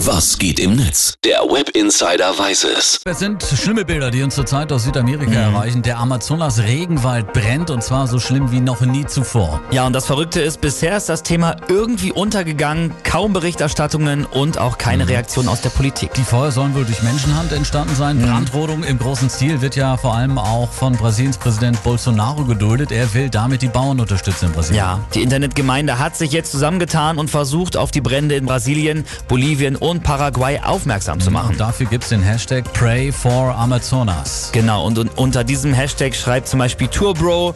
Was geht im Netz? Der Web Insider weiß es. Es sind schlimme Bilder, die uns zurzeit aus Südamerika erreichen. Der Amazonas-Regenwald brennt und zwar so schlimm wie noch nie zuvor. Ja, und das Verrückte ist, bisher ist das Thema irgendwie untergegangen, kaum Berichterstattungen und auch keine Reaktion aus der Politik. Die Feuer sollen wohl durch Menschenhand entstanden sein. Brandrodung im großen Stil wird ja vor allem auch von Brasiliens Präsident Bolsonaro geduldet. Er will damit die Bauern unterstützen in Brasilien. Ja, die Internetgemeinde hat sich jetzt zusammengetan und versucht, auf die Brände in Brasilien, Bolivien und Paraguay aufmerksam zu machen. Und dafür gibt es den Hashtag Pray for Amazonas. Genau, und, und unter diesem Hashtag schreibt zum Beispiel Tourbro,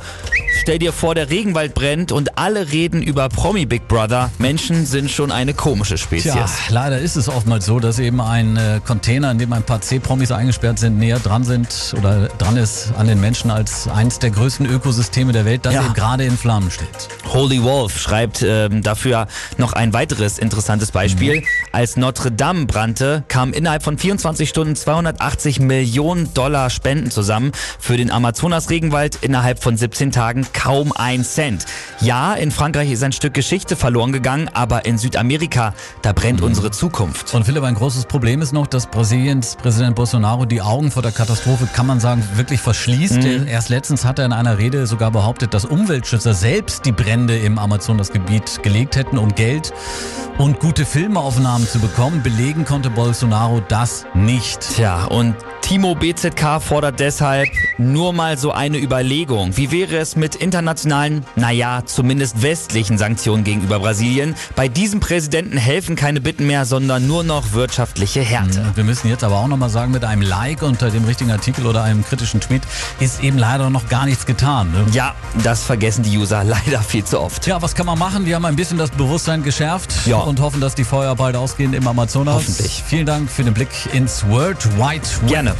stell dir vor, der Regenwald brennt und alle reden über Promi Big Brother. Menschen sind schon eine komische Spezies. Tja, leider ist es oftmals so, dass eben ein äh, Container, in dem ein paar C-Promis eingesperrt sind, näher dran sind oder dran ist an den Menschen als eins der größten Ökosysteme der Welt, das Ja. eben gerade in Flammen steht. Holy Wolf schreibt ähm, dafür noch ein weiteres interessantes Beispiel. Als Notre Dame brannte, kamen innerhalb von 24 Stunden 280 Millionen Dollar Spenden zusammen. Für den Amazonas-Regenwald innerhalb von 17 Tagen kaum ein Cent. Ja, in Frankreich ist ein Stück Geschichte verloren gegangen, aber in Südamerika, da brennt unsere Zukunft. Und Philipp, ein großes Problem ist noch, dass Brasiliens Präsident Bolsonaro die Augen vor der Katastrophe, kann man sagen, wirklich verschließt. Mhm. Erst letztens hat er in einer Rede sogar behauptet, dass Umweltschützer selbst die Brände im Amazonasgebiet gelegt hätten, um Geld und gute Filmaufnahmen zu bekommen. Belegen konnte Bolsonaro das nicht. Tja, und Timo BZK fordert deshalb nur mal so eine Überlegung. Wie wäre es mit internationalen, naja, zumindest westlichen Sanktionen gegenüber Brasilien? Bei diesem Präsidenten helfen keine Bitten mehr, sondern nur noch wirtschaftliche Härte. Wir müssen jetzt aber auch nochmal sagen, mit einem Like unter dem richtigen Artikel oder einem kritischen Tweet ist eben leider noch gar nichts getan. Ne? Ja, das vergessen die User leider viel zu oft. Tja, was kann man machen? Wir haben ein bisschen das Bewusstsein geschärft Ja. und hoffen, dass die Feuer bald ausgehen im Amazonas. Hoffentlich. Vielen Dank für den Blick ins World Wide Web. Gerne.